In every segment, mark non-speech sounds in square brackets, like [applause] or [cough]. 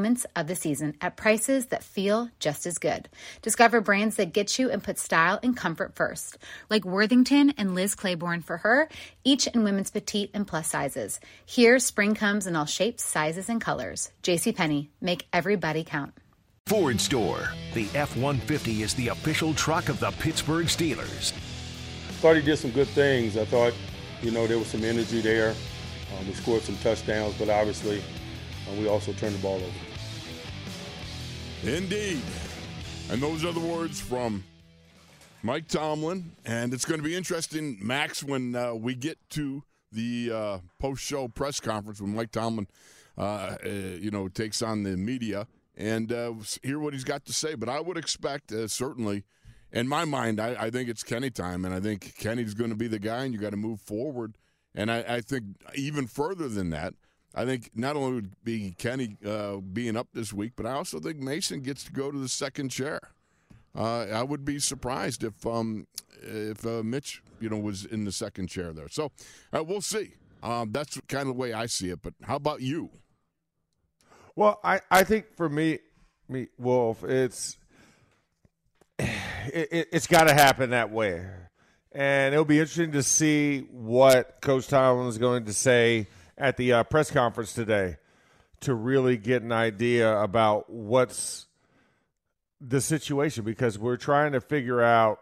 moments of the season at prices that feel just as good. Discover brands that get you and put style and comfort first, like Worthington and Liz Claiborne for her, each in women's petite and plus sizes. Here, spring comes in all shapes, sizes, and colors. JCPenney, make everybody count. Ford Store. The F 150 is the official truck of the Pittsburgh Steelers. Thought he did some good things. I thought, you know, there was some energy there. Um, we scored some touchdowns, but obviously uh, we also turned the ball over. Indeed. And those are the words from Mike Tomlin. And it's going to be interesting, Max, when uh, we get to the uh, post show press conference when Mike Tomlin, uh, uh you know, takes on the media and uh, hear what he's got to say. But I would expect, uh, certainly, in my mind, I, I, think it's Kenny time. And I think Kenny's going to be the guy, and you got to move forward. And I, I think even further than that, I think not only would be Kenny uh, being up this week, but I also think Mason gets to go to the second chair. Uh, I would be surprised if um, if uh, Mitch, you know, was in the second chair there. So uh, we'll see. Um, that's kind of the way I see it. But how about you? Well, I, I think for me, me Wolf, it's [sighs] it, it, it's got to happen that way, and it'll be interesting to see what Coach Tomlin is going to say at the uh, press conference today to really get an idea about what's the situation because we're trying to figure out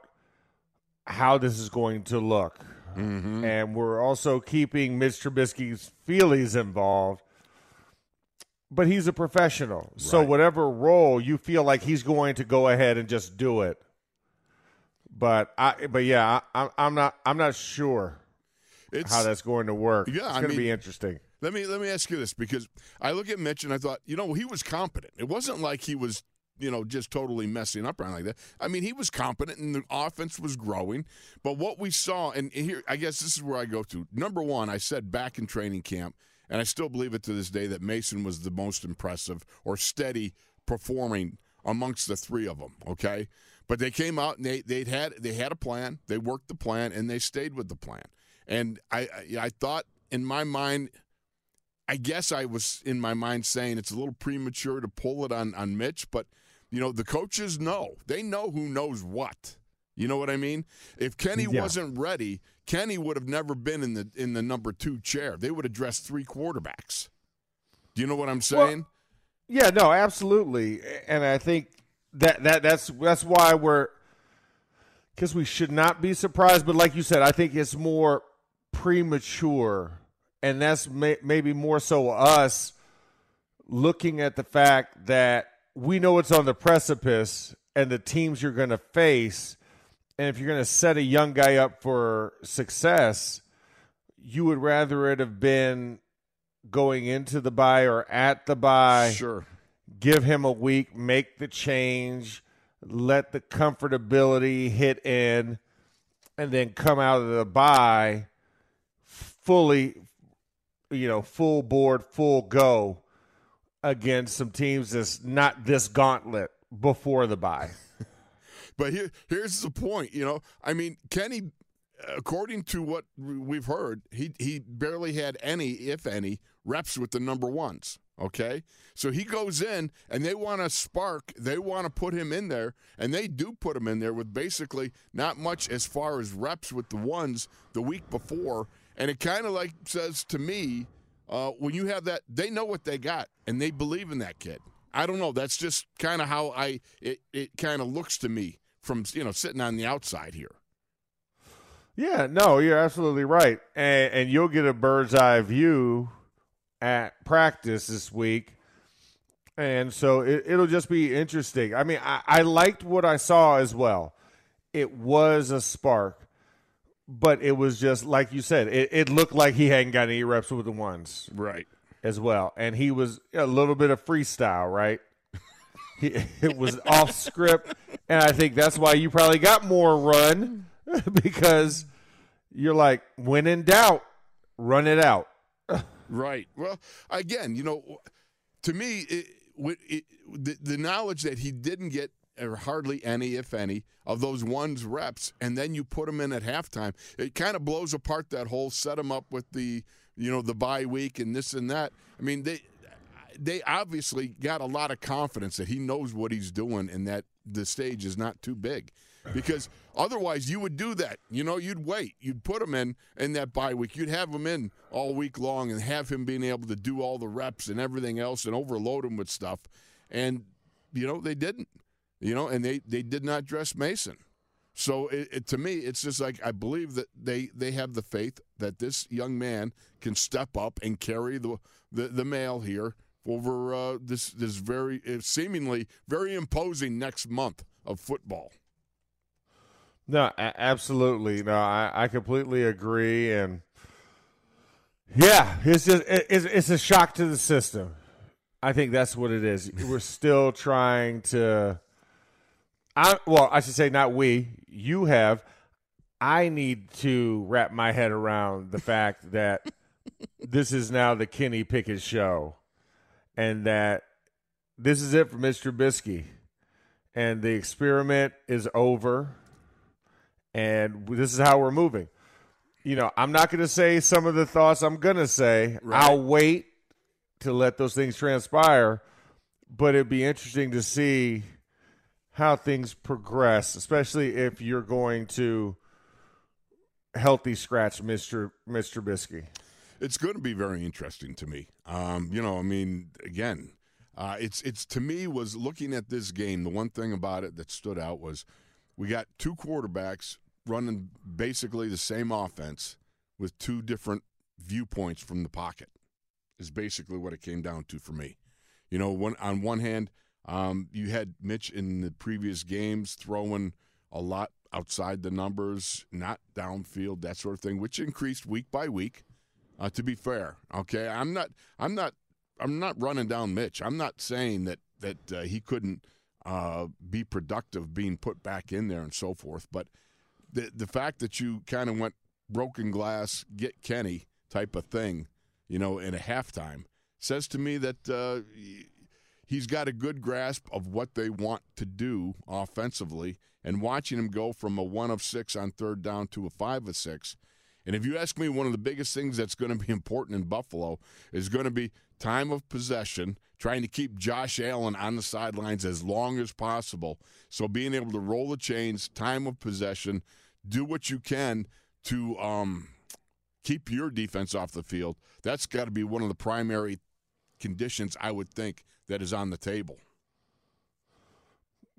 how this is going to look. Mm-hmm. And we're also keeping Mitch Trubisky's feelings involved. But he's a professional. Right. So whatever role you feel like he's going to go ahead and just do it. But I but yeah, I, I'm not I'm not sure it's, how that's going to work. Yeah, it's going to be interesting. Let me let me ask you this because I look at Mitch and I thought, you know, he was competent. It wasn't like he was, you know, just totally messing up around like that. I mean, he was competent and the offense was growing. But what we saw, and here, I guess this is where I go to. Number one, I said back in training camp, and I still believe it to this day that Mason was the most impressive or steady performing amongst the three of them. Okay, but they came out and they they had they had a plan. They worked the plan and they stayed with the plan. And I, I, I thought in my mind, I guess I was in my mind saying it's a little premature to pull it on on Mitch, but you know the coaches know they know who knows what. You know what I mean? If Kenny yeah. wasn't ready, Kenny would have never been in the in the number two chair. They would have dressed three quarterbacks. Do you know what I'm saying? Well, yeah, no, absolutely. And I think that that that's that's why we're because we should not be surprised. But like you said, I think it's more premature, and that's may, maybe more so us looking at the fact that we know it's on the precipice and the teams you're going to face. And if you're going to set a young guy up for success, you would rather it have been going into the bye or at the bye. Sure. Give him a week, make the change, let the comfortability hit in, and then come out of the bye fully, you know, full board, full go against some teams that's not this gauntlet before the bye. [laughs] but here, here's the point. You know, I mean, Kenny, according to what we've heard, he he barely had any, if any, reps with the number ones. Okay, so he goes in, and they want to spark. They want to put him in there, and they do put him in there with basically not much as far as reps with the ones the week before, and it kind of like says to me, uh, when you have that, they know what they got and they believe in that kid. I don't know. That's just kind of how I it, it kind of looks to me from you know sitting on the outside here. Yeah, no, you're absolutely right, and, and you'll get a bird's eye view at practice this week, and so it, will just be interesting. I mean, I, I liked what I saw as well. It was a spark, but it was just like you said. It, it looked like he hadn't got any reps with the ones, right? As well, and he was a little bit of freestyle, right? he, [laughs] it was off script, and I think that's why you probably got more run [laughs] because you're like, when in doubt, run it out. right. Well, again, you know, to me, it, it, the, the knowledge that he didn't get or hardly any, if any, of those ones reps, and then you put him in at halftime. It kind of blows apart that whole set them up with the, you know, the bye week and this and that. I mean, they they obviously got a lot of confidence that he knows what he's doing and that the stage is not too big. Because otherwise, you would do that. You know, you'd wait. You'd put him in in that bye week. You'd have him in all week long and have him being able to do all the reps and everything else and overload him with stuff. And you know, they didn't. You know, and they they did not dress Mason. So it, it, to me, it's just like I believe that they they have the faith that this young man can step up and carry the the, the mail here over uh, this this very uh, seemingly very imposing next month of football. No, absolutely. No, I, I completely agree, and yeah, it's just it's, it's a shock to the system. I think that's what it is. We're still trying to. I well, I should say not we. You have. I need to wrap my head around the fact [laughs] that this is now the Kenny Pickett show and that this is it for Mr. Trubisky. And the experiment is over. And this is how we're moving. You know, I'm not going to say some of the thoughts I'm going to say. Right. I'll wait to let those things transpire. But it'd be interesting to see how things progress, especially if you're going to healthy scratch Mr. Mr. Trubisky it's going to be very interesting to me. Um, you know, I mean, again, uh, it's it's to me was looking at this game. The one thing about it that stood out was we got two quarterbacks running basically the same offense with two different viewpoints from the pocket. Is basically what it came down to for me. You know, one on one hand, um, you had Mitch in the previous games throwing a lot outside the numbers, not downfield, that sort of thing, which increased week by week. Uh, to be fair, okay, I'm not, I'm not, I'm not running down Mitch. I'm not saying that that uh, he couldn't uh, be productive being put back in there and so forth. But the the fact that you kind of went broken glass, get Kenny type of thing, you know, in a halftime says to me that uh, he's got a good grasp of what they want to do offensively. And watching him go from a one of six on third down to a five of six and if you ask me, one of the biggest things that's going to be important in Buffalo is going to be time of possession, trying to keep Josh Allen on the sidelines as long as possible. So being able to roll the chains, time of possession, do what you can to um, keep your defense off the field. That's got to be one of the primary conditions I would think that is on the table.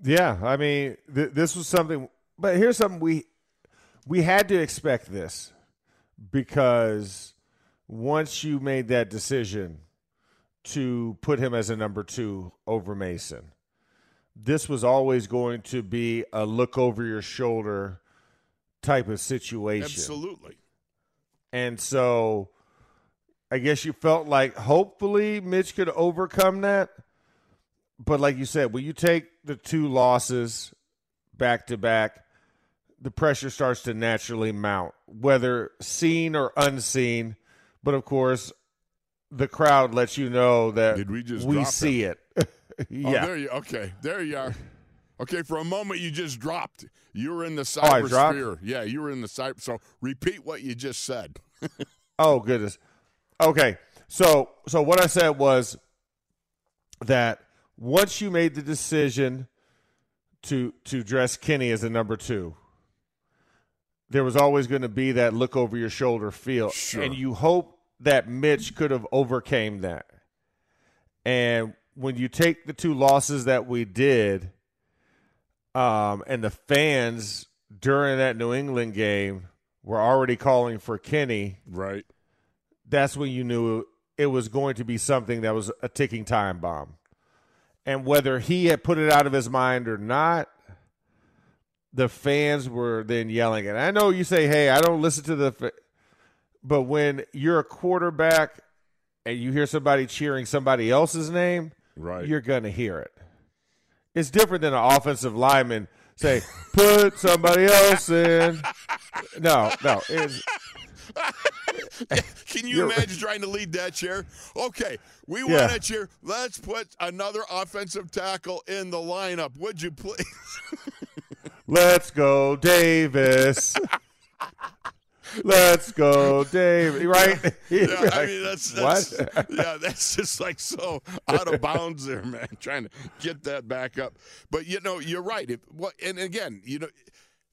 Yeah, I mean, th- this was something, but here's something we we had to expect this because once you made that decision to put him as a number two over Mason, this was always going to be a look over your shoulder type of situation. Absolutely. And so I guess you felt like hopefully Mitch could overcome that. But like you said, when you take the two losses back to back, the pressure starts to naturally mount, whether seen or unseen. But of course, the crowd lets you know that Did we, just we see him? it. [laughs] Oh, yeah. Oh, there you okay. There you are. Okay, for a moment you just dropped. You were in the oh, cybersphere. Oh, yeah, you were in the cyber. So repeat what you just said. [laughs] oh goodness. Okay, so so what I said was that once you made the decision to to dress Kenny as a number two, there was always going to be that look over your shoulder feel. Sure. And you hope that Mitch could have overcame that. And when you take the two losses that we did, um, and the fans during that New England game were already calling for Kenny, Right. That's when you knew it was going to be something that was a ticking time bomb. And whether he had put it out of his mind or not, the fans were then yelling. And I know you say, "Hey, I don't listen to the," fa-. but when you're a quarterback and you hear somebody cheering somebody else's name, Right. you're gonna hear it. It's different than an offensive lineman say, "Put somebody else in." [laughs] No, no, it's, [laughs] Can you imagine trying to lead that chair? Okay, we Yeah. won a chair. Let's put another offensive tackle in the lineup. Would you please? [laughs] Let's go, Davis. Let's go, Davis. Right? Yeah, I [laughs] mean that's, that's what? yeah, that's just like so out of bounds there, man. Trying to get that back up, but you know you're right. If, what and again, you know,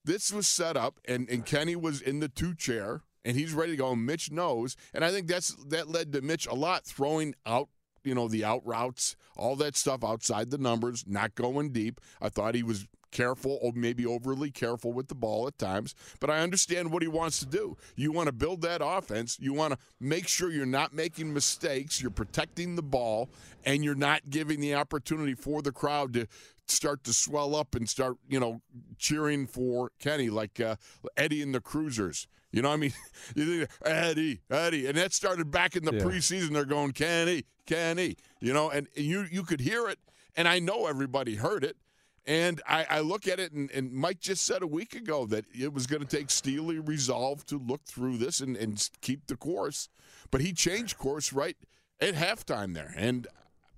this was set up, and and Kenny was in the two chair, and he's ready to go. Mitch knows, and I think that's that led to Mitch a lot throwing out. You know the out routes, all that stuff outside the numbers, not going deep. I thought he was careful, or maybe overly careful with the ball at times. But I understand what he wants to do. You want to build that offense. You want to make sure you're not making mistakes. You're protecting the ball, and you're not giving the opportunity for the crowd to start to swell up and start, you know, cheering for Kenny like uh, Eddie and the Cruisers. You know, what I mean, [laughs] you think Eddie, Eddie, and that started back in the Yeah. preseason. They're going Kenny, Kenny. You know, and you you could hear it, and I know everybody heard it. And I, I look at it, and, and Mike just said a week ago that it was going to take Steely resolve to look through this and, and keep the course. But he changed course right at halftime there. And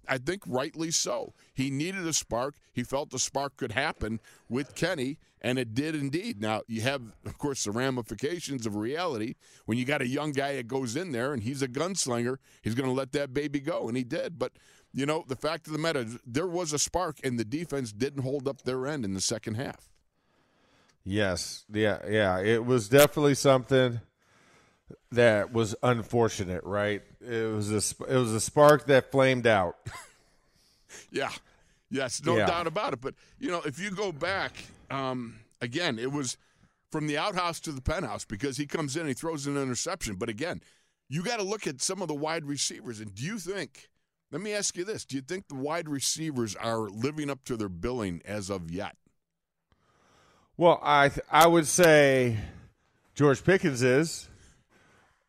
I think rightly so. He needed a spark. He felt the spark could happen with Kenny, and it did indeed. Now, you have, of course, the ramifications of reality. When you got a young guy that goes in there and he's a gunslinger, he's going to let that baby go, and he did. But, you know, the fact of the matter there was a spark, and the defense didn't hold up their end in the second half. yes, yeah, yeah. It was definitely something that was unfortunate, right? It was a it was a spark that flamed out. [laughs] Yeah. Yes, no Yeah. doubt about it. But, you know, if you go back, um, again, it was from the outhouse to the penthouse because he comes in and he throws an interception. But again, you got to look at some of the wide receivers. And do you think, let me ask you this, do you think the wide receivers are living up to their billing as of yet? Well, I th- I would say George Pickens is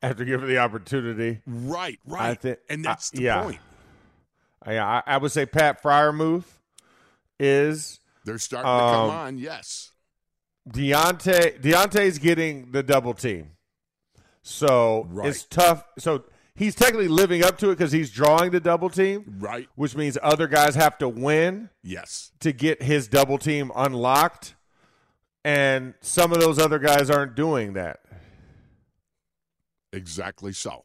[laughs] after given the opportunity. Right, right. thi- and that's I- the yeah. point. I, I I would say Pat Freiermuth is They're starting to come Um, on, yes. Diontae. Diontae's getting the double team, so Right. it's tough. So he's technically living up to it because he's drawing the double team, Right, which means other guys have to win yes. to get his double team unlocked, and some of those other guys aren't doing that. Exactly so.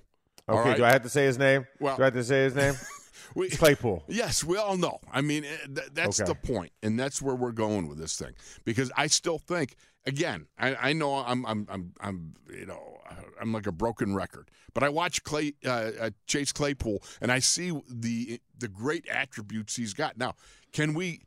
Okay, right. do I have to say his name? Well- do I have to say his name? [laughs] We, Claypool. Yes, we all know. I mean, eh, th- that's Okay. the point, and that's where we're going with this thing. Because I still think, again, I, I know I'm, I'm, I'm, I'm, you know, I'm like a broken record. But I watch Clay, uh, uh, Chase Claypool, and I see the the great attributes he's got. Now, can we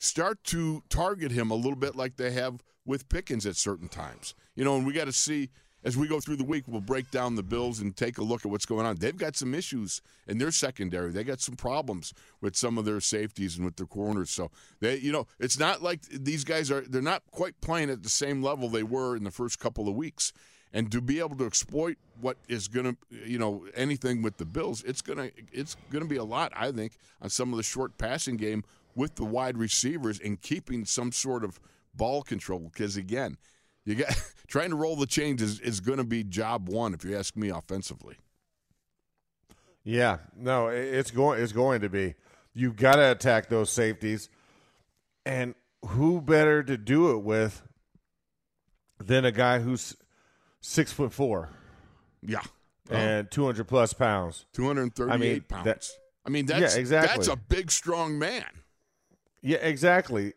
start to target him a little bit like they have with Pickens at certain times? You know, and we got to see as we go through the week, we'll break down the Bills and take a look at what's going on. They've got some issues in their secondary. They got some problems with some of their safeties and with their corners. So they, you know, it's not like these guys are. They're not quite playing at the same level they were in the first couple of weeks. And to be able to exploit what is going to, you know, anything with the Bills, it's gonna, it's gonna be a lot. I think on some of the short passing game with the wide receivers and keeping some sort of ball control. Because again, you got [laughs] trying to roll the chains is, is going to be job one if you ask me offensively. Yeah, no, it's going. It's going to be. You've got to attack those safeties, and who better to do it with than a guy who's six foot four Yeah, and two hundred plus pounds? two hundred and thirty-eight I mean, pounds. that- I mean, that's Yeah, exactly. that's a big, strong man. Yeah, exactly.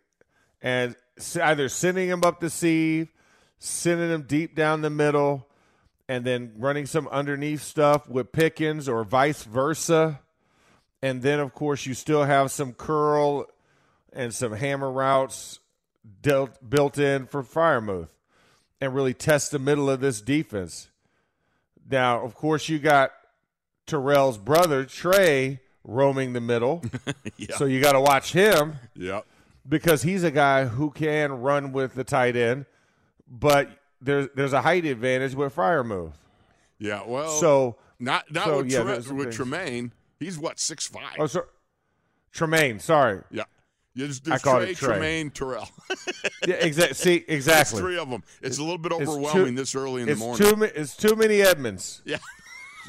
And either sending him up the sieve, sending him deep down the middle, and then running some underneath stuff with Pickens or vice versa. And then, of course, you still have some curl and some hammer routes dealt, built in for Freiermuth and really test the middle of this defense. Now, of course, you got Terrell's brother, Trey, roaming the middle. [laughs] Yeah. So you got to watch him Yeah. because he's a guy who can run with the tight end, but there's there's a height advantage with Freiermuth. Yeah. Well, So not not so, with, yeah, Tre- with. Tremaine. He's what six five. oh, so Tremaine, sorry, yeah. Yeah, there's, I called Trey, it Trey. Tremaine, Terrell. [laughs] yeah, exactly. See, There's exactly. three of them. It's a little bit It's too- overwhelming this early in the It's morning. too it's too many Edmunds. [laughs] yeah.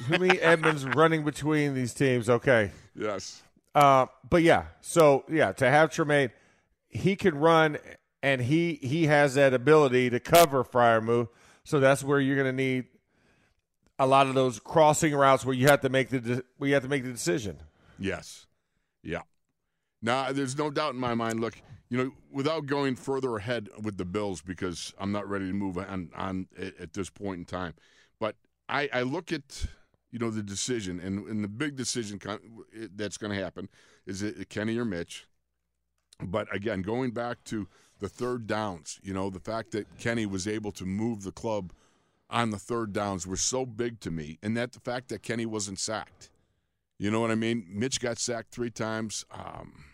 Too many Edmunds running between these teams. Okay. Yes. Uh, but yeah, so yeah, to have Tremaine, he can run and he he has that ability to cover Freiermuth. So that's where you're going to need a lot of those crossing routes where you have to make the de- where you have to make the decision. Yes. Yeah. Now, there's no doubt in my mind. Look, you know, without going further ahead with the Bills, because I'm not ready to move on, on at, this point in time. But I, I look at, you know, the decision, and, and the big decision that's going to happen is it Kenny or Mitch. But again, going back to the third downs, you know, the fact that Kenny was able to move the club on the third downs were so big to me, and that the fact that Kenny wasn't sacked. You know what I mean? Mitch got sacked three times, um,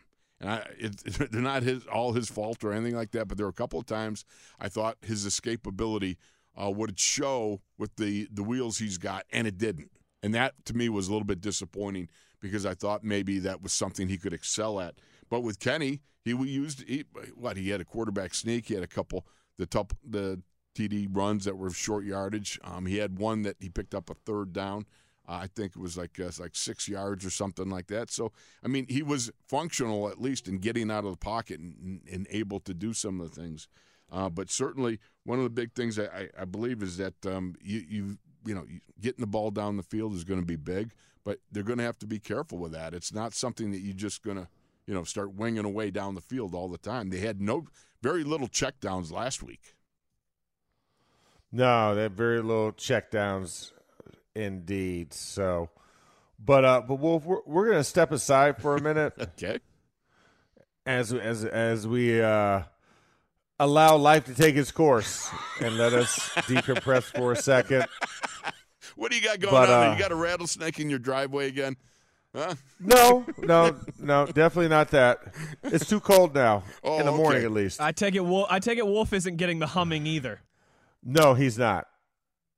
and I, it, [laughs] they're not his all his fault or anything like that. But there were a couple of times I thought his escapability uh, would show with the the wheels he's got, and it didn't. And that to me was a little bit disappointing because I thought maybe that was something he could excel at. But with Kenny, he used he, what he had a quarterback sneak. He had a couple the top the TD runs that were short yardage. Um, he had one that he picked up a third down. Uh, I think it was like uh, like six yards or something like that. So I mean, he was functional at least in getting out of the pocket and, and able to do some of the things. Uh, but certainly, one of the big things I, I, believe is that um, you you you know getting the ball down the field is going to be big, but they're going to have to be careful with that. It's not something that you're just going to you know start winging away down the field all the time. They had no very little checkdowns last week. No, they have very little checkdowns, indeed. So, but uh, but Wolf, we're, we're going to step aside for a minute [laughs] Okay. as as as we uh, allow life to take its course and let us [laughs] decompress for a second. What do you got going But, on? uh, you got a rattlesnake in your driveway again? Huh? No, no, no, definitely not that. It's too cold now Oh, in the morning, okay. at least. I take it. Wolf, I take it. Wolf isn't getting the humming either. No, he's not.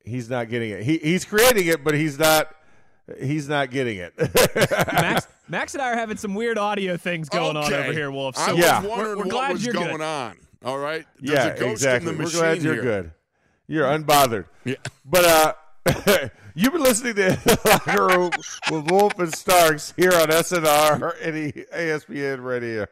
He's not getting it. He he's creating it, but he's not. He's not getting it. [laughs] Max, Max and I are having some weird audio things going on over here, Wolf. I So was Yeah. we're, we're what glad was you're going good. on. All right. There's yeah, a ghost exactly. in the We're glad you're here. good. You're unbothered. Yeah. But uh, [laughs] you've been listening to Locker Room with Wolf and Starks here on SNR and E- ESPN Radio.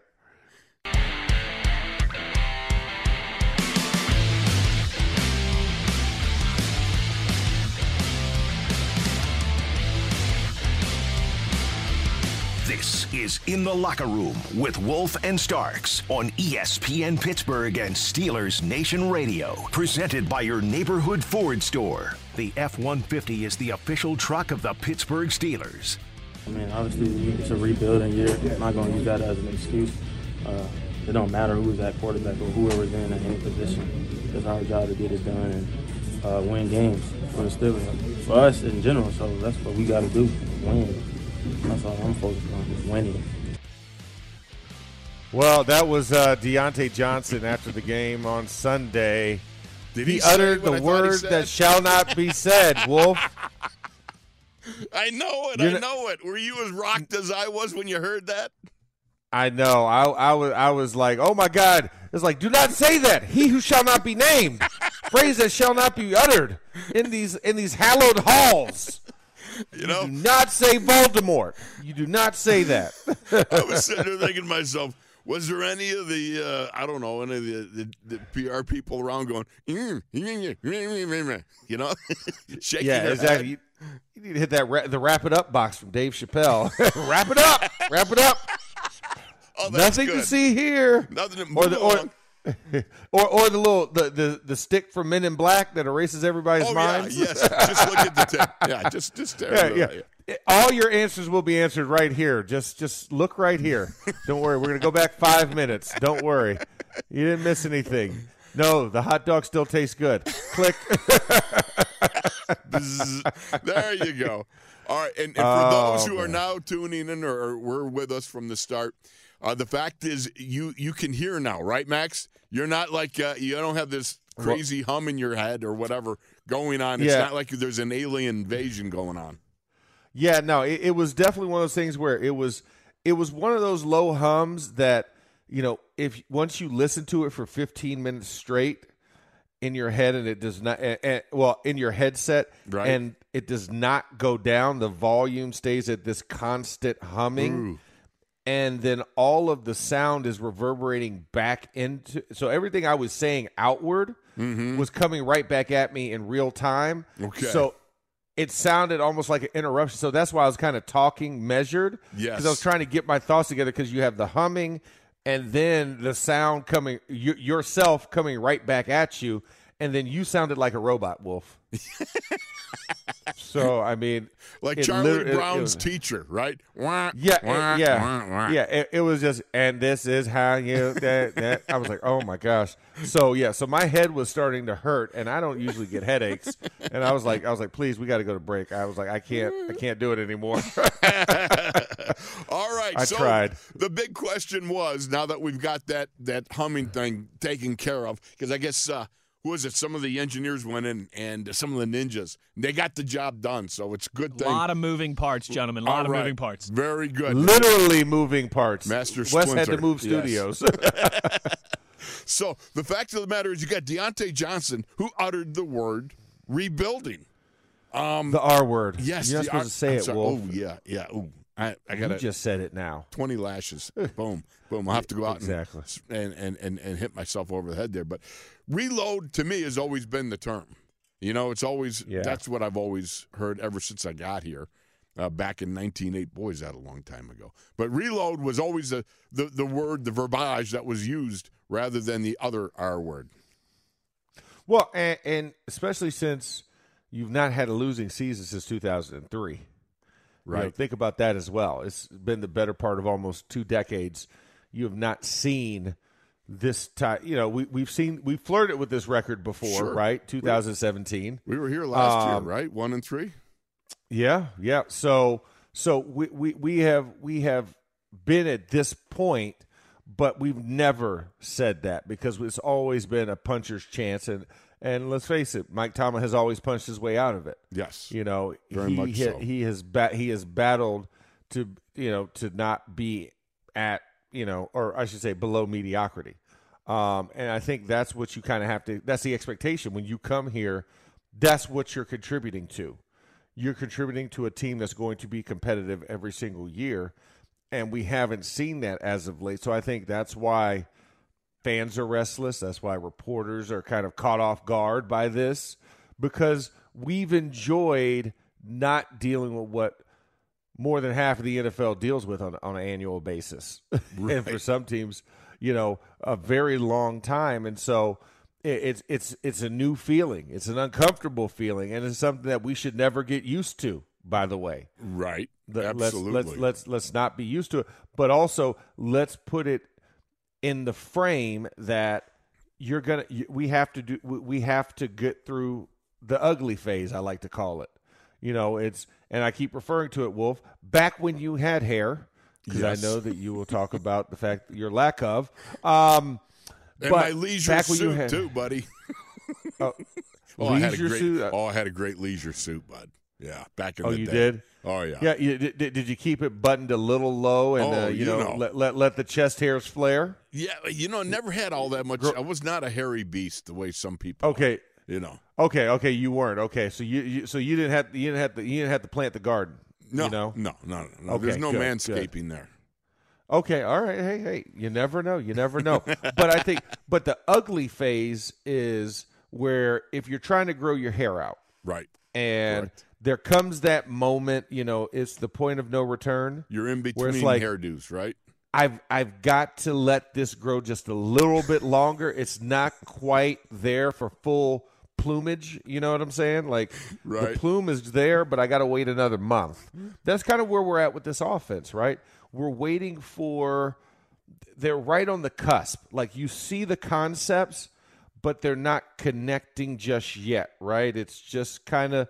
This is In the Locker Room with Wolf and Starks on ESPN Pittsburgh and Steelers Nation Radio. Presented by your neighborhood Ford store. The F 150 is the official truck of the Pittsburgh Steelers. I mean, obviously it's a rebuilding year. I'm not going to use that as an excuse. Uh, it don't matter who's at quarterback or whoever's in at any position. It's our job to get it done and uh, win games for the Steelers. For us in general, so that's what we got to do, win. That's all I'm focused on, is winning. Well, that was uh, Diontae Johnson after the game on Sunday. Did he, he uttered the word that shall not be said, [laughs] Wolf. I know it. You're I know it. Were you as rocked as I was when you heard that? I know. I, I was. I was like, "Oh my God!" It's like, "Do not say that. He who shall not be named, [laughs] phrase that shall not be uttered in these in these hallowed halls. You know, Do not say Voldemort. You do not say that." [laughs] I was sitting there thinking to myself, was there any of the, uh, I don't know, any of the, the, the PR people around going, "Mm, mm, mm, mm, mm," you know, [laughs] shaking yeah, exactly. You, you need to hit that ra- the wrap it up box from Dave Chappelle. [laughs] wrap it up. Wrap it up. [laughs] Oh, Nothing to see here. Nothing to Or move the or, or or the little the, the the stick from Men in Black that erases everybody's Oh minds. yeah, yes. Just look at the tip. Yeah, just just stare Yeah, yeah. All your answers will be answered right here. Just just look right here. Don't worry. We're gonna go back five minutes. Don't worry. You didn't miss anything. No, the hot dog still tastes good. Click. [laughs] There you go. All right, and, and for Oh, those who are now tuning in or, or were with us from the start, uh, the fact is you you can hear now, right, Max? You're not like uh, you don't have this crazy hum in your head or whatever going on. It's Yeah. not like there's an alien invasion going on. Yeah, no, it, it was definitely one of those things where it was it was one of those low hums that you know if once you listen to it for 15 minutes straight in your head and it does not and, and- well in your headset Right. and it does not go down the volume stays at this constant humming and then all of the sound is reverberating back into so everything i was saying outward mm-hmm. was coming right back at me in real time Okay. so it sounded almost like an interruption so that's why i was kind of talking measured Yes. because i was trying to get my thoughts together because you have the humming and then the sound coming you, yourself coming right back at you and then you sounded like a robot wolf so i mean Like it Charlie liter- it- it Brown's was- teacher, right? Wah, yeah, wah, uh, yeah, wah. yeah. It, it was just, and this is how you that that. I was like, oh my gosh. So yeah, so my head was starting to hurt, and I don't usually get headaches. And I was like, I was like, please, we got to go to break. I was like, I can't, I can't do it anymore. [laughs] All right. I so tried. The big question was now that we've got that that humming thing taken care of, because I guess uh, who was it? Some of the engineers went in and some of the ninjas. They got the job done, so it's a good thing. A lot of moving parts, gentlemen. A lot All of moving parts. Very good. Literally moving parts. Master Wes had to Splinter. move Yes. studios. [laughs] [laughs] So the fact of the matter is, you got Diontae Johnson who uttered the word rebuilding. Um, the R word. Yes, you're not the- supposed to say I'm it, sorry. Wolf. Oh yeah, yeah. Ooh, I, I got You just said it now. 20 lashes. [laughs] boom, boom. I'll have to go out Exactly. and, and, and, and hit myself over the head there. But reload to me has always been the term. You know, it's always, Yeah. that's what I've always heard ever since I got here. Uh, back in 1908, boys, that a long time ago. But reload was always the, the, the word, the verbiage that was used rather than the other R word. Well, and, and especially since you've not had a losing season since 2003. You know, Right. think about that as well. It's been the better part of almost two decades. You have not seen this time. You know, we, we've seen we flirted with this record before, Sure. right? 2017. We were here last Um, year, right? One and three? Yeah, yeah. So so we, we we have we have been at this point, but we've never said that because it's always been a puncher's chance and and let's face it, Mike Tomlin has always punched his way out of it. Yes. You know, Very he much ha- so. he has ba- he has battled to you know to not be at you know or I should say below mediocrity. Um, and I think that's what you kind of have to. That's the expectation when you come here. That's what you're contributing to. You're contributing to a team that's going to be competitive every single year, and we haven't seen that as of late. So I think that's why fans are restless. That's why reporters are kind of caught off guard by this because we've enjoyed not dealing with what more than half of the NFL deals with on, on an annual basis. [laughs] and for some teams, you know, a very long time. And so it's it's it's a new feeling. It's an uncomfortable feeling, and it's something that we should never get used to. By the way, Right. Absolutely. Let's, let's let's let's not be used to it, but also let's put it in the frame that you're gonna. We have to do. we- have to get through the ugly phase. I like to call it. You know, it's and I keep referring to it, Wolf. Back when you had hair, because Yes. I know that you will talk about the fact your lack of. Um, and but my leisure back when you suit, had- too, buddy. Oh, [laughs] Oh, I had a great, suit? Oh, I had a great leisure suit, bud. Yeah, back in Oh, the you day. did? Oh, yeah. Yeah, you, did, did you keep it buttoned a little low and Oh, uh, you, you know, know. Let, let let the chest hairs flare? Yeah, you know, never had all that much. I was not a hairy beast the way some people. Okay, You know, okay, okay. You weren't okay. So you, you so you didn't have you didn't have to you didn't have to plant the garden. no, you know. no, no, no. Okay, There's no good, manscaping there. Okay, all right. Hey, hey. You never know. You never know. [laughs] but I think, but the ugly phase is where if you're trying to grow your hair out, Right. and Correct. There comes that moment, you know, it's the point of no return. You're in between like- hairdos, right? I've I've got to let this grow just a little bit longer. It's not quite there for full plumage. You know what I'm saying? Like Right. the plume is there, but I got to wait another month. That's kind of where we're at with this offense, right? We're waiting for. They're right on the cusp. Like you see the concepts, but they're not connecting just yet, right? It's just kind of,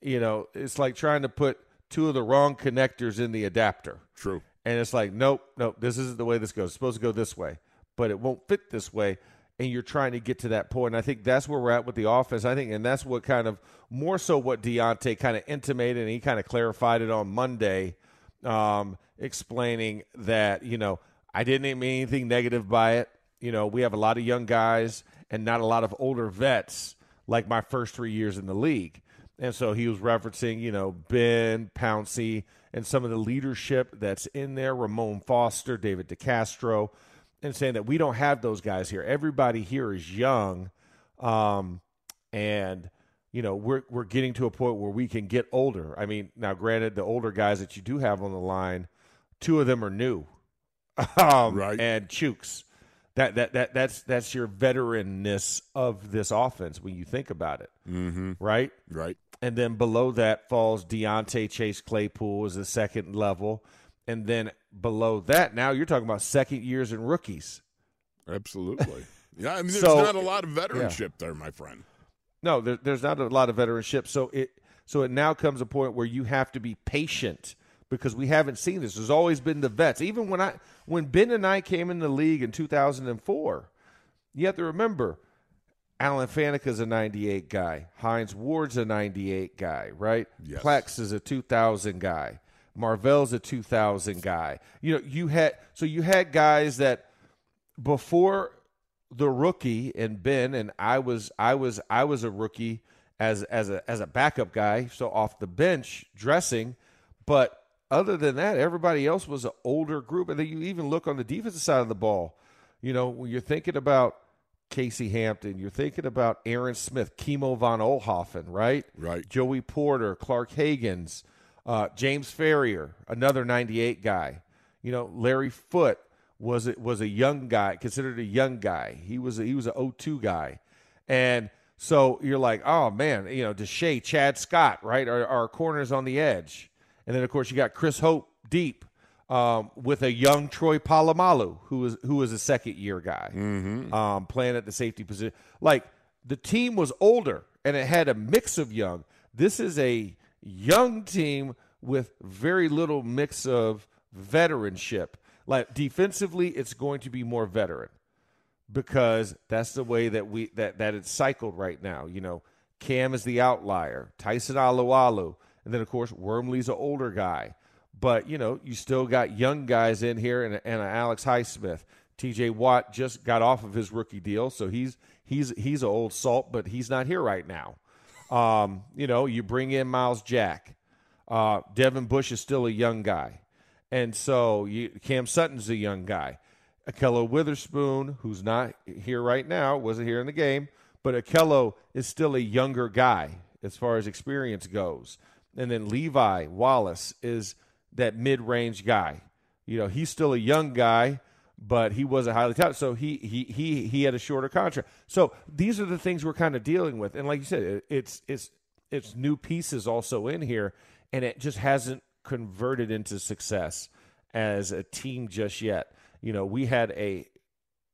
you know, it's like trying to put two of the wrong connectors in the adapter. True. And it's like, nope, nope, this isn't the way this goes. It's supposed to go this way, but it won't fit this way. And you're trying to get to that point. And I think that's where we're at with the offense. I think, and that's what kind of more so what Diontae kind of intimated, and he kind of clarified it on Monday, um, explaining that, you know, I didn't mean anything negative by it. You know, we have a lot of young guys and not a lot of older vets like my first three years in the league. And so he was referencing, you know, Ben, Pouncey, and some of the leadership that's in there, Ramon Foster, David DeCastro, and saying that we don't have those guys here. Everybody here is young. Um, and, you know, we're, we're getting to a point where we can get older. I mean, now, granted, the older guys that you do have on the line, two of them are new. [laughs] Um, Right. And Chooks. That, that, that, that's, that's your veteranness of this offense when you think about it. Mm-hmm. Right? Right. And then below that falls Diontae Chase Claypool as the second level. And then below that, now you're talking about second years and rookies. Absolutely. [laughs] Yeah, I mean, there's So- not a lot of veteranship there, my friend. No, there, there's not a lot of veteranship. So it so it now comes a point where you have to be patient because we haven't seen this. There's always been the vets. Even when I when Ben and I came in the league in 2004, you have to remember Alan Faneca's a 98 guy. Hines Ward's a 98 guy, right? Yes. Plex is a 2000 guy. Marvel's a 2000 guy. You know, you had so you had guys that before the rookie and Ben and I was I was I was a rookie as as a as a backup guy, so off the bench dressing, but other than that, everybody else was an older group. And then you even look on the defensive side of the ball. You know, when you're thinking about Casey Hampton, you're thinking about Aaron Smith, Kimo von Oelhoffen, right? Right. Joey Porter, Clark Haggans, uh, James Farrior, another 98 guy. You know, Larry Foote was it was a young guy, considered a young guy. He was a, he was an 02 guy, and so you're like, oh man, you know, Deshea, Chad Scott, right, are, are corners on the edge, and then of course you got Chris Hope deep um, with a young Troy Polamalu, who was who was a second year guy, um, playing at the safety position. Like the team was older and it had a mix of young. This is a young team with very little mix of veteranship. Like defensively, it's going to be more veteran because that's the way that we that that it's cycled right now. You know, Cam is the outlier, Tyson Alualu, and then of course Wormley's an older guy. But you know, you still got young guys in here, and, and Alex Highsmith, T.J. Watt just got off of his rookie deal, so he's he's he's an old salt, but he's not here right now. Um, you know, you bring in Myles Jack. Uh, Devin Bush is still a young guy. And so you, Cam Sutton's a young guy. Ahkello Witherspoon, who's not here right now, wasn't here in the game, but Ahkello is still a younger guy as far as experience goes. And then Levi Wallace is that mid range guy. You know, he's still a young guy, but he wasn't highly touted. So he he he he had a shorter contract. So these are the things we're kind of dealing with. And like you said, it, it's it's it's new pieces also in here, and it just hasn't converted into success as a team just yet. You know, we had a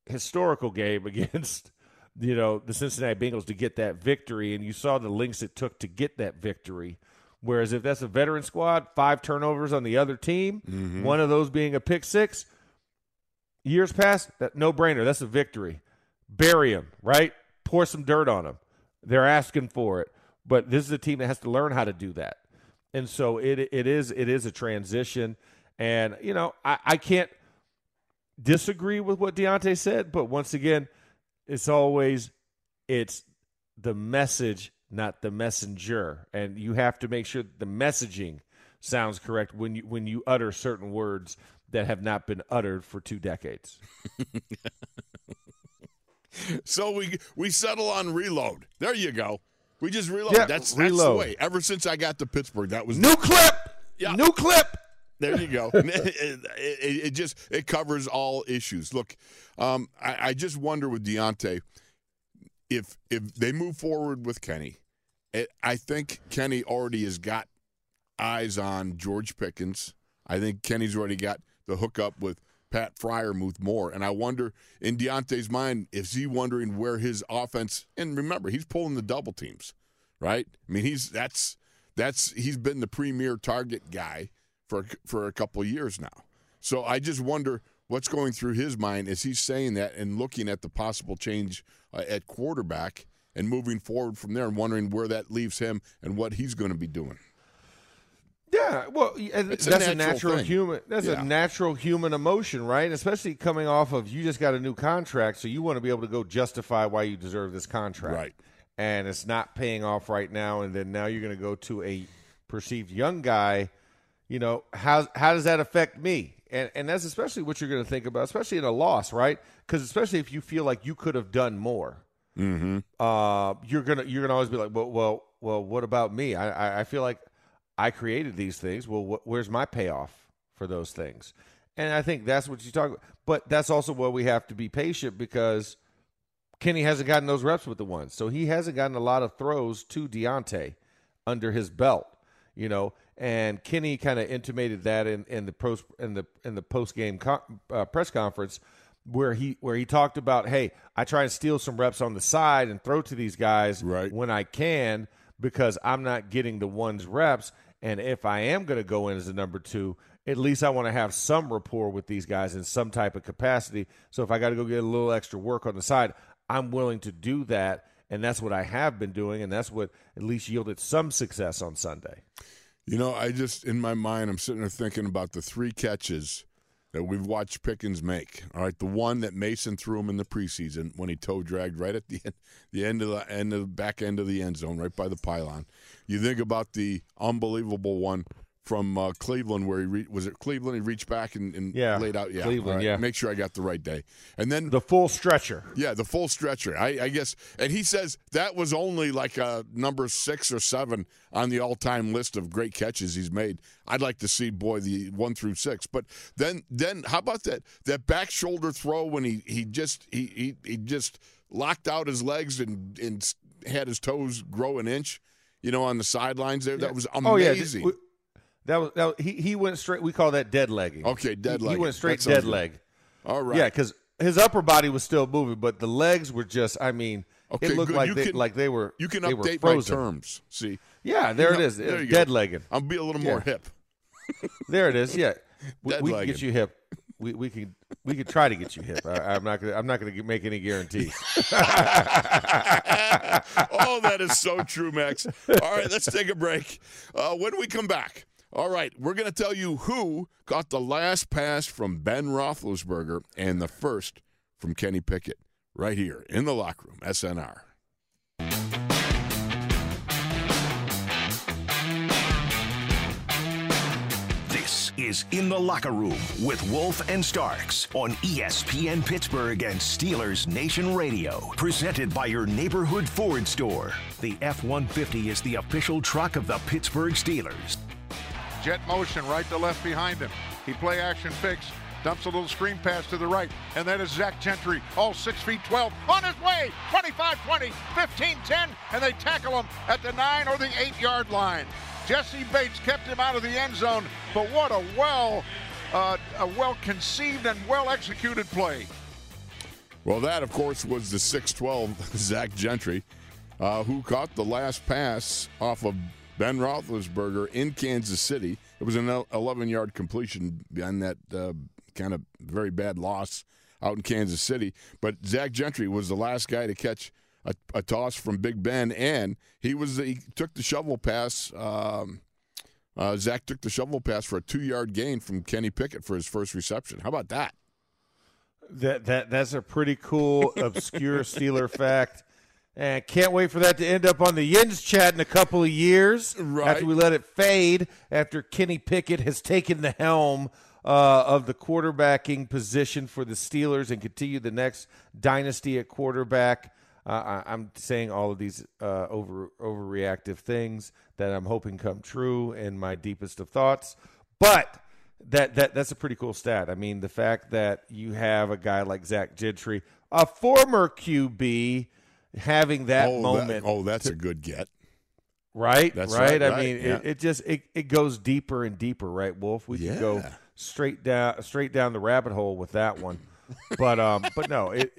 historical game [laughs] against you know the Cincinnati Bengals to get that victory, and you saw the links it took to get that victory. Whereas if that's a veteran squad, five turnovers on the other team, mm-hmm. one of those being a pick six, years past, that no brainer. That's a victory. Bury them, right? Pour some dirt on them. They're asking for it, but this is a team that has to learn how to do that. And so it it is it is a transition, and you know I, I can't disagree with what Diontae said, but once again, it's always it's the message, not the messenger, and you have to make sure the messaging sounds correct when you when you utter certain words that have not been uttered for two decades. [laughs] So we we settle on reload. There you go. We just reload. Yeah, that's reload. that's the way. Ever since I got to Pittsburgh, that was New clip. Yeah. New clip. There you go. [laughs] [laughs] it, it, it, just it covers all issues. Look, um, I, I, just wonder with Diontae if if they move forward with Kenny. It, I think Kenny already has got eyes on George Pickens. I think Kenny's already got the hookup with Pat Freiermuth more. And I wonder in Diontae's mind, is he wondering where his offense and remember, he's pulling the double teams, right? I mean, he's that's that's he's been the premier target guy for for a couple years now. So I just wonder what's going through his mind as he's saying that and looking at the possible change uh, at quarterback and moving forward from there and wondering where that leaves him and what he's going to be doing. Yeah, well, that's a natural, a natural human. That's yeah. a natural human emotion, right? Especially coming off of you just got a new contract, so you want to be able to go justify why you deserve this contract, right? And it's not paying off right now, and then now you're going to go to a perceived young guy. You know how how does that affect me? And and that's especially what you're going to think about, especially in a loss, right? Because especially if you feel like you could have done more, mm-hmm. uh, you're gonna you're gonna always be like, well, well, well, what about me? I I, I feel like I created these things. Well, wh- where's my payoff for those things? And I think that's what you talk about. But that's also where we have to be patient because Kenny hasn't gotten those reps with the ones. So he hasn't gotten a lot of throws to Diontae under his belt, you know. And Kenny kind of intimated that in, in the post in the in the post game co- uh, press conference where he where he talked about, hey, I try and steal some reps on the side and throw to these guys right. when I can because I'm not getting the ones reps. And if I am going to go in as a number two, at least I want to have some rapport with these guys in some type of capacity. So if I got to go get a little extra work on the side, I'm willing to do that. And that's what I have been doing. And that's what at least yielded some success on Sunday. You know, I just, in my mind, I'm sitting there thinking about the three catches that we've watched Pickens make. All right, the one that Mason threw him in the preseason when he toe dragged right at the end, the end of the end of the back end of the end zone, right by the pylon. You think about the unbelievable one from uh, Cleveland where he re- was it Cleveland? He reached back and, and yeah, laid out yeah Cleveland right. yeah. Make sure I got the right day. And then the full stretcher. Yeah the full stretcher. I, I guess and he says that was only like a number six or seven on the all time list of great catches he's made. I'd like to see boy the one through six. But then then how about that that back shoulder throw when he he just he he, he just locked out his legs and and had his toes grow an inch you know, on the sidelines there. That was amazing. Oh, yeah. That was, that was, he he went straight. We call that dead legging. Okay, dead leg. He, went straight dead leg. All right. Yeah, because his upper body was still moving, but the legs were just. I mean, okay, it looked good. like you they, can, like they were. You can update my terms. See. Yeah, there it is. There dead legging. I'll be a little more yeah. hip. [laughs] there it is. Yeah, [laughs] we, we can get you hip. We we can we could try to get you hip. I, am not gonna I'm not gonna make any guarantees. [laughs] oh, that is so true, Max. All right, let's take a break. Uh, when we come back, all right, we're gonna tell you who got the last pass from Ben Roethlisberger and the first from Kenny Pickett right here in the locker room. SNR. This is In the Locker Room with Wolf and Starks on ESPN Pittsburgh and Steelers Nation Radio. Presented by your neighborhood Ford store. The F 150 is the official truck of the Pittsburgh Steelers. Jet motion right to left behind him. He play action fix. Dumps a little screen pass to the right. And that is Zach Gentry, all 6 feet 12, on his way. 25 20, 15 10, and they tackle him at the 9 or the 8 yard line. Jesse Bates kept him out of the end zone, but what a well, uh, a well conceived and well executed play. Well, that of course was the 6'12 [laughs] Zach Gentry, uh, who caught the last pass off of Ben Roethlisberger in Kansas City. It was an 11 yard completion behind that uh, kind of very bad loss out in Kansas City. But Zach Gentry was the last guy to catch a, a toss from Big Ben, and he was he took the shovel pass. Um, uh, Zach took the shovel pass for a two-yard gain from Kenny Pickett for his first reception. How about that? That that that's a pretty cool obscure Steeler fact. And can't wait for that to end up on the Yins chat in a couple of years right. after we let it fade. After Kenny Pickett has taken the helm uh, of the quarterbacking position for the Steelers and continue the next dynasty at quarterback. Uh, I, am saying all of these uh, over overreactive things that I'm hoping come true in my deepest of thoughts. But that that that's a pretty cool stat. I mean, the fact that you have a guy like Zach Gentry, a former QB, having that oh, moment. That, oh, that's a good get. Right, That's right. right, I right, mean, yeah. it, it just it, it goes deeper and deeper, right, Wolf? We can go straight down straight down the rabbit hole with that one. but um, but no, it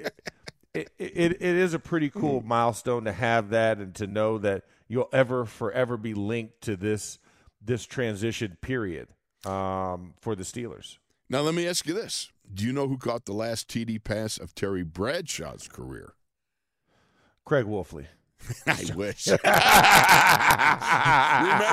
it, it it it is a pretty cool milestone to have that and to know that you'll ever forever be linked to this this transition period um, for the Steelers. Now, let me ask you this: Do you know who caught the last TD pass of Terry Bradshaw's career? Craig Wolfley. [laughs] I wish. [laughs]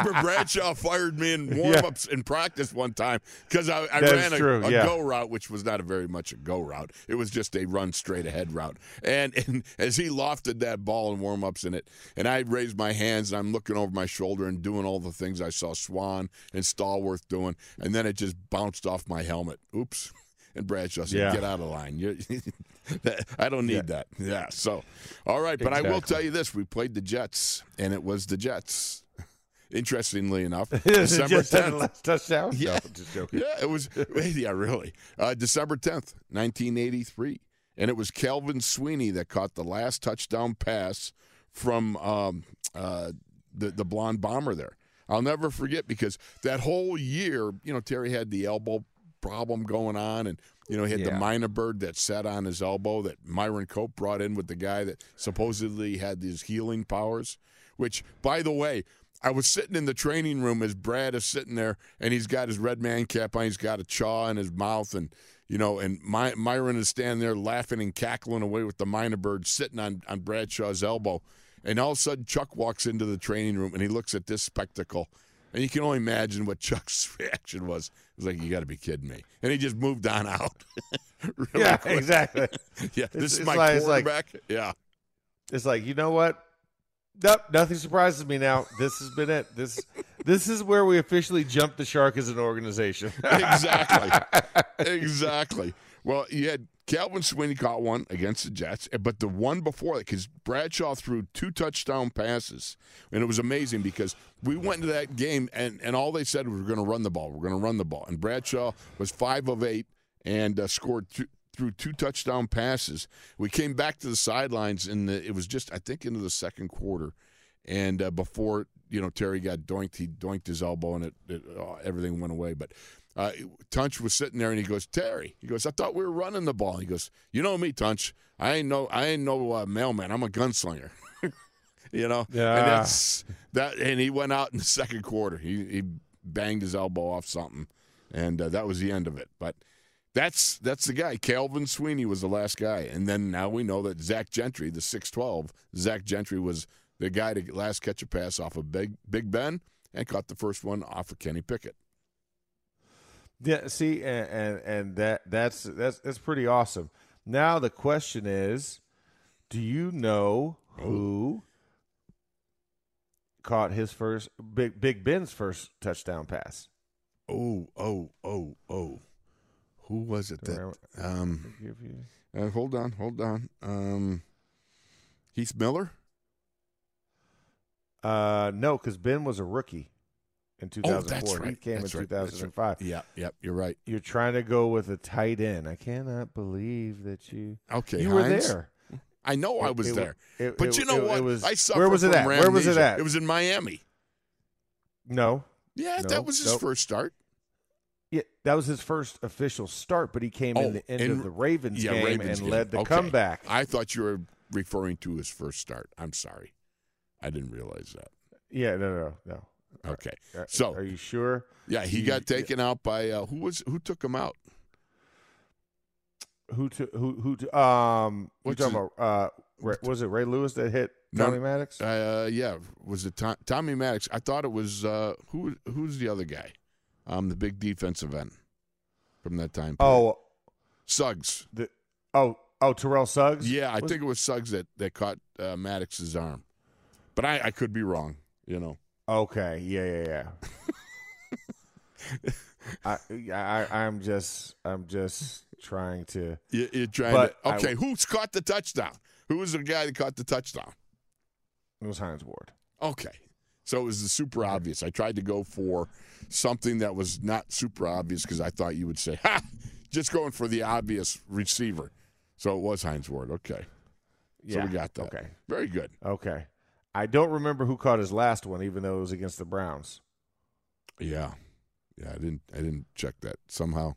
Remember, Bradshaw fired me in warm-ups in practice one time because I, I ran a, a yeah. go route, which was not a very much a go route. It was just a run straight ahead route. And, and as he lofted that ball in warm-ups in it, and I raised my hands and I'm looking over my shoulder and doing all the things I saw Swan and Stallworth doing, and then it just bounced off my helmet. Oops. And Bradshaw said, Yeah. "Get out of line. [laughs] I don't need that." Yeah. So, all right, but I will tell you this: we played the Jets, and it was the Jets. [laughs] Interestingly enough, [laughs] December tenth. touchdown? Yeah. No, just joking. Yeah, it was. Yeah, really. Uh, December tenth, nineteen eighty-three, and it was Calvin Sweeney that caught the last touchdown pass from um, uh, the the blonde bomber. There, I'll never forget because that whole year, you know, Terry had the elbow problem going on, and you know he had the mynah bird that sat on his elbow that Myron Cope brought in with the guy that supposedly had these healing powers. Which, by the way, I was sitting in the training room as Brad is sitting there, and he's got his red man cap on. He's got a chaw in his mouth, and you know, and My, Myron is standing there laughing and cackling away with the mynah bird sitting on on Bradshaw's elbow. And all of a sudden, Chuck walks into the training room and he looks at this spectacle. And you can only imagine what Chuck's [laughs] reaction was. It was like, "You got to be kidding me!" And he just moved on out. [laughs] Really Yeah, quick. exactly. [laughs] Yeah, this It's- is my like- it's like- quarterback. yeah, It's like you know what? Nope, nothing surprises me now. This has been it. This this is where we officially jumped the shark as an organization. exactly, exactly. Well, you had Calvin Sweeney caught one against the Jets, but the one before that, because Bradshaw threw two touchdown passes, and it was amazing because we went into that game and and all they said was we're going to run the ball, we're going to run the ball, and Bradshaw was five of eight and uh, scored two, through two touchdown passes. We came back to the sidelines, and it was just I think into the second quarter, and uh, before you know Terry got doinked, he doinked his elbow, and it, it oh, everything went away. But uh, Tunch was sitting there, and he goes, Terry, he goes, I thought we were running the ball. He goes, you know me, Tunch, I ain't no, I ain't no uh, mailman. I'm a gunslinger. [laughs] you know, Yeah. and that's that. And he went out in the second quarter. He he banged his elbow off something, and uh, that was the end of it. But. That's that's the guy. Calvin Sweeney was the last guy, and then now we know that Zach Gentry, the six twelve, Zach Gentry was the guy to last catch a pass off of Big Big Ben and caught the first one off of Kenny Pickett. Yeah, see, and, and and that that's that's that's pretty awesome. Now the question is, do you know who caught his first Big Big Ben's first touchdown pass? Oh, oh, oh, oh. Who was it that? Um, uh, hold on, hold on. Um, Heath Miller. Uh, no, because Ben was a rookie in Oh, 2004. that's right. He came That's in right. That's right. 2005. Yeah, yep. You're right. You're trying to go with a tight end. I cannot believe that you Okay, you were there. I know I was it- there, it- but it- you know what? was- I suffer where was it at? Where was it at? It was in Miami. No. Yeah, No, that was his nope. first start. Yeah, that was his first official start, but he came Oh, in the end of the Ravens yeah, game Ravens and game. led the Okay. comeback. I thought you were referring to his first start. I'm sorry, I didn't realize that. Yeah, no, no, no. Okay, Uh, so are you sure? yeah, he got taken out by uh, who was who took him out? Who to, who who to, um? You What's talking about? Uh, was it Ray Lewis that hit No, Tommy Maddox? Uh, yeah, was it Tom, Tommy Maddox? I thought it was uh, who who's the other guy? Um, the big defensive end from that time. period. oh, Suggs. the oh oh Terrell Suggs. Yeah, I Was- think it was Suggs that, that caught uh, Maddox's arm, but I, I could be wrong. You know. Okay. Yeah, yeah, yeah. [laughs] I, I I'm just I'm just trying to. You, you're trying to. Okay, w- who's caught the touchdown? Who was the guy that caught the touchdown? It was Hines Ward. Okay, So it was the super obvious. I tried to go for something that was not super obvious because I thought you would say, "Ha!" Just going for the obvious receiver. So it was Hines Ward. Okay. Yeah. So we got that. Okay. Very good. Okay. I don't remember who caught his last one, even though it was against the Browns. Yeah, yeah. I didn't. I didn't check that somehow.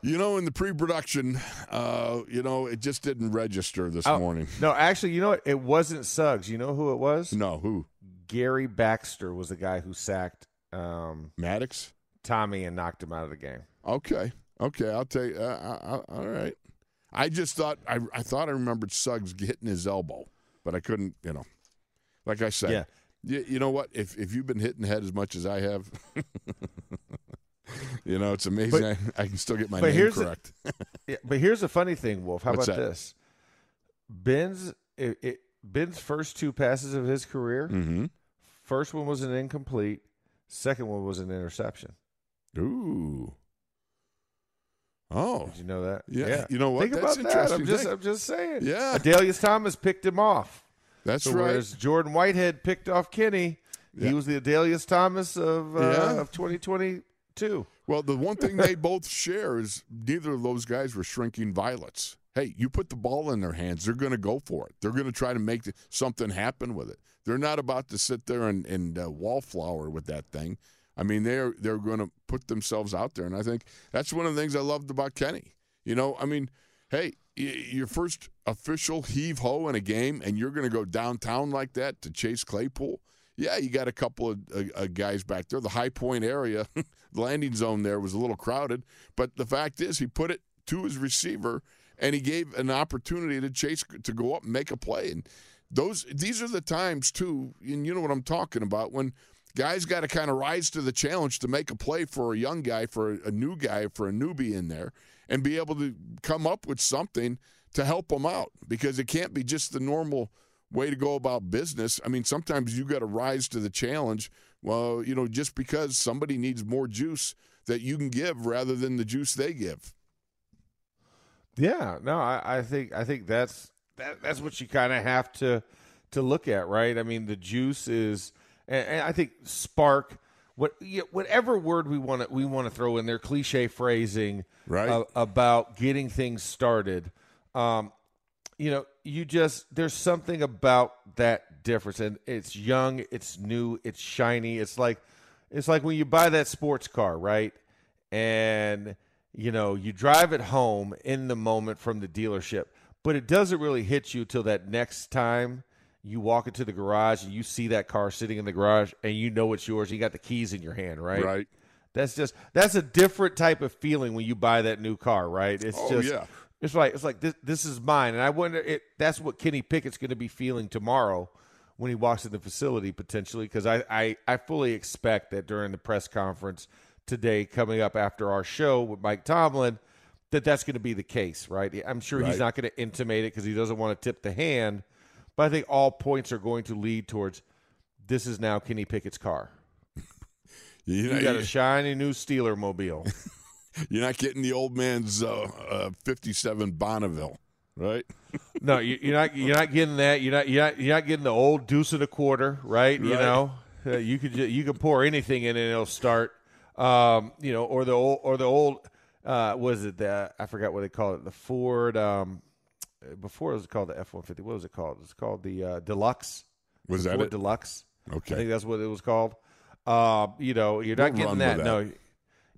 You know, in the pre-production, uh, you know, it just didn't register this Oh, morning. No, actually, you know what? It wasn't Suggs. You know who it was? No, who? Gary Baxter was the guy who sacked um, Maddox. Tommy and knocked him out of the game. Okay, okay. I'll tell you. Uh, uh, uh, all right. I just thought I, I thought I remembered Suggs hitting his elbow, but I couldn't. You know, like I said. Yeah. You, you know what? If if you've been hitting head as much as I have, [laughs] you know it's amazing. But- I, I can still get my but name here's the- correct. [laughs] Yeah, but here's the funny thing, Wolf. How What's about that? this? Ben's it, it, Ben's first two passes of his career. mm-hmm. First one was an incomplete. Second one was an interception. Ooh. Oh. Did you know that? Yeah. You know what? Think That's about that. I'm just, I'm just saying. Yeah. Adalius Thomas picked him off. That's So right. Whereas Jordan Whitehead picked off Kenny, Yeah. he was the Adalius Thomas of uh, Yeah. of 2022. Well, the one thing they both share is neither of those guys were shrinking violets. Hey, you put the ball in their hands, they're going to go for it. They're going to try to make something happen with it. They're not about to sit there and, and uh, wallflower with that thing. I mean, they're they're going to put themselves out there, and I think that's one of the things I loved about Kenny. You know, I mean, hey, your first official heave ho in a game, and you're going to go downtown like that to chase Claypool. Yeah, you got a couple of uh, uh, guys back there. The high point area, the [laughs] landing zone there was a little crowded, but the fact is, he put it to his receiver, and he gave an opportunity to chase to go up and make a play. And those these are the times too, and you know what I'm talking about when guys got to kind of rise to the challenge to make a play for a young guy, for a, new guy, for a newbie in there, and be able to come up with something to help them out because it can't be just the normal way to go about business. I mean, sometimes you got to rise to the challenge. Well, you know, just because somebody needs more juice that you can give rather than the juice they give. Yeah, no, I, I think I think that's that, that's what you kind of have to to look at, right? I mean, the juice is, and, and I think spark. What whatever word we want to we want to throw in there, cliche phrasing, Right. uh, about getting things started. Um, you know, you just there's something about that difference, and it's young, it's new, it's shiny. It's like it's like when you buy that sports car, right? And you know, you drive it home in the moment from the dealership, but it doesn't really hit you till that next time you walk into the garage and you see that car sitting in the garage and you know it's yours. You got the keys in your hand, right? Right. That's just that's a different type of feeling when you buy that new car, right? It's Oh, just yeah. it's like it's like this this is mine, and I wonder it. That's what Kenny Pickett's going to be feeling tomorrow when he walks in the facility potentially, because I, I I fully expect that during the press conference today, coming up after our show with Mike Tomlin, that that's going to be the case, right? I'm sure he's not going to intimate it because he doesn't want to tip the hand, but I think all points are going to lead towards this is now Kenny Pickett's car. [laughs] You You got you- a shiny new Steeler mobile. [laughs] You're not getting the old man's uh, uh, 57 Bonneville, right? [laughs] No, you, you're not. You're not getting that. You're not. You're not. You're not getting the old deuce and a quarter, right? You know, Uh, you could you could pour anything in and it'll start. Um, you know, or the old or the old. Uh, was it the? I forgot what they call it. The Ford. Um, before it was called the F one fifty. What was it called? It's called the uh, Deluxe. Was The that Ford it? Deluxe? Okay. I think that's what it was called. Uh, you know, you're not We'll getting run that. No.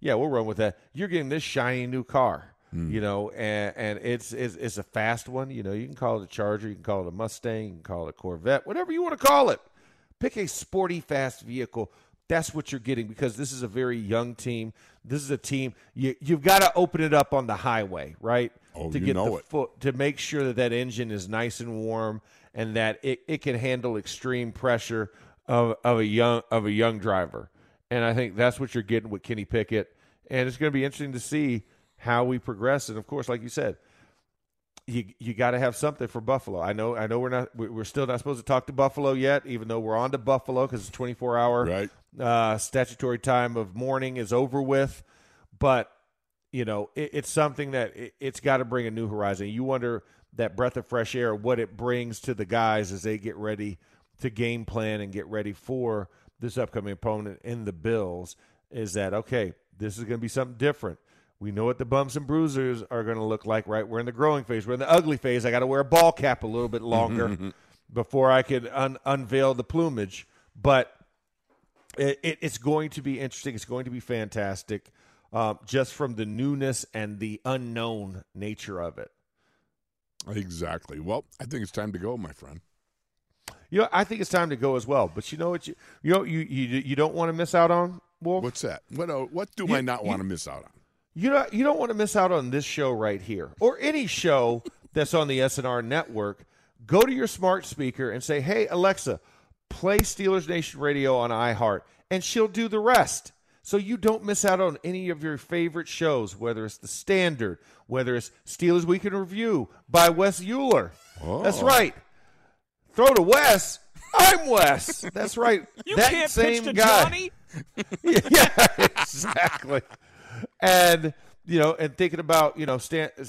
Yeah, we'll run with that. You're getting this shiny new car. Hmm. You know, and and it's, it's it's a fast one. You know, you can call it a Charger, you can call it a Mustang, you can call it a Corvette, whatever you want to call it. Pick a sporty, fast vehicle. That's what you're getting because this is a very young team. This is a team you you've got to open it up on the highway, right? Oh, to get the it. foot to make sure that that engine is nice and warm and that it, it can handle extreme pressure of, of a young of a young driver. And I think that's what you're getting with Kenny Pickett. And it's going to be interesting to see how we progress. And of course, like you said, you you got to have something for Buffalo. I know I know we're not we- we're still not supposed to talk to Buffalo yet, even though we're on to Buffalo because it's 24 hour Right. uh, statutory time of mourning is over with. But you know, it, it's something that it, it's got to bring a new horizon. You wonder that breath of fresh air, what it brings to the guys as they get ready to game plan and get ready for this upcoming opponent in the Bills is that okay, this is going to be something different. We know what the bumps and bruises are going to look like, right? We're in the growing phase. We're in the ugly phase. I got to wear a ball cap a little bit longer [laughs] before I can un- unveil the plumage. But it, it, it's going to be interesting. It's going to be fantastic, um, just from the newness and the unknown nature of it. Exactly. Well, I think it's time to go, my friend. You know, I think it's time to go as well. But you know what? You you know you you, you don't want to miss out on Wolf. What's that? What uh, what do You- I not you- want to miss out on? You don't you don't want to miss out on this show right here or any show [laughs] that's on the SNR network. Go to your smart speaker and say, "Hey Alexa, play Steelers Nation Radio on iHeart," and she'll do the rest. So you don't miss out on any of your favorite shows, whether it's the Standard, whether it's Steelers Week in Review by Wes Uhler. That's Oh. right. Throw to Wes. I'm Wes. That's right. [laughs] You that can't same pitch to guy. Johnny. [laughs] yeah, exactly. And you know, and thinking about you know Stan, uh,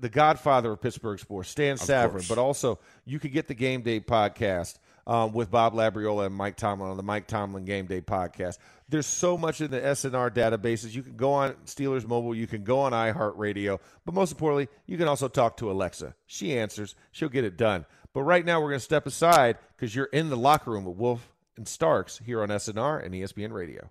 the Godfather of Pittsburgh sports, Stan Savran, course. but also you could get the Game Day podcast um, with Bob Labriola and Mike Tomlin on the Mike Tomlin Game Day podcast. There's so much in the SNR databases. You can go on Steelers Mobile, you can go on iHeartRadio, but most importantly, you can also talk to Alexa. She answers, she'll get it done. But right now, we're going to step aside because you're in the locker room with Wolf and Starks here on SNR and ESPN Radio.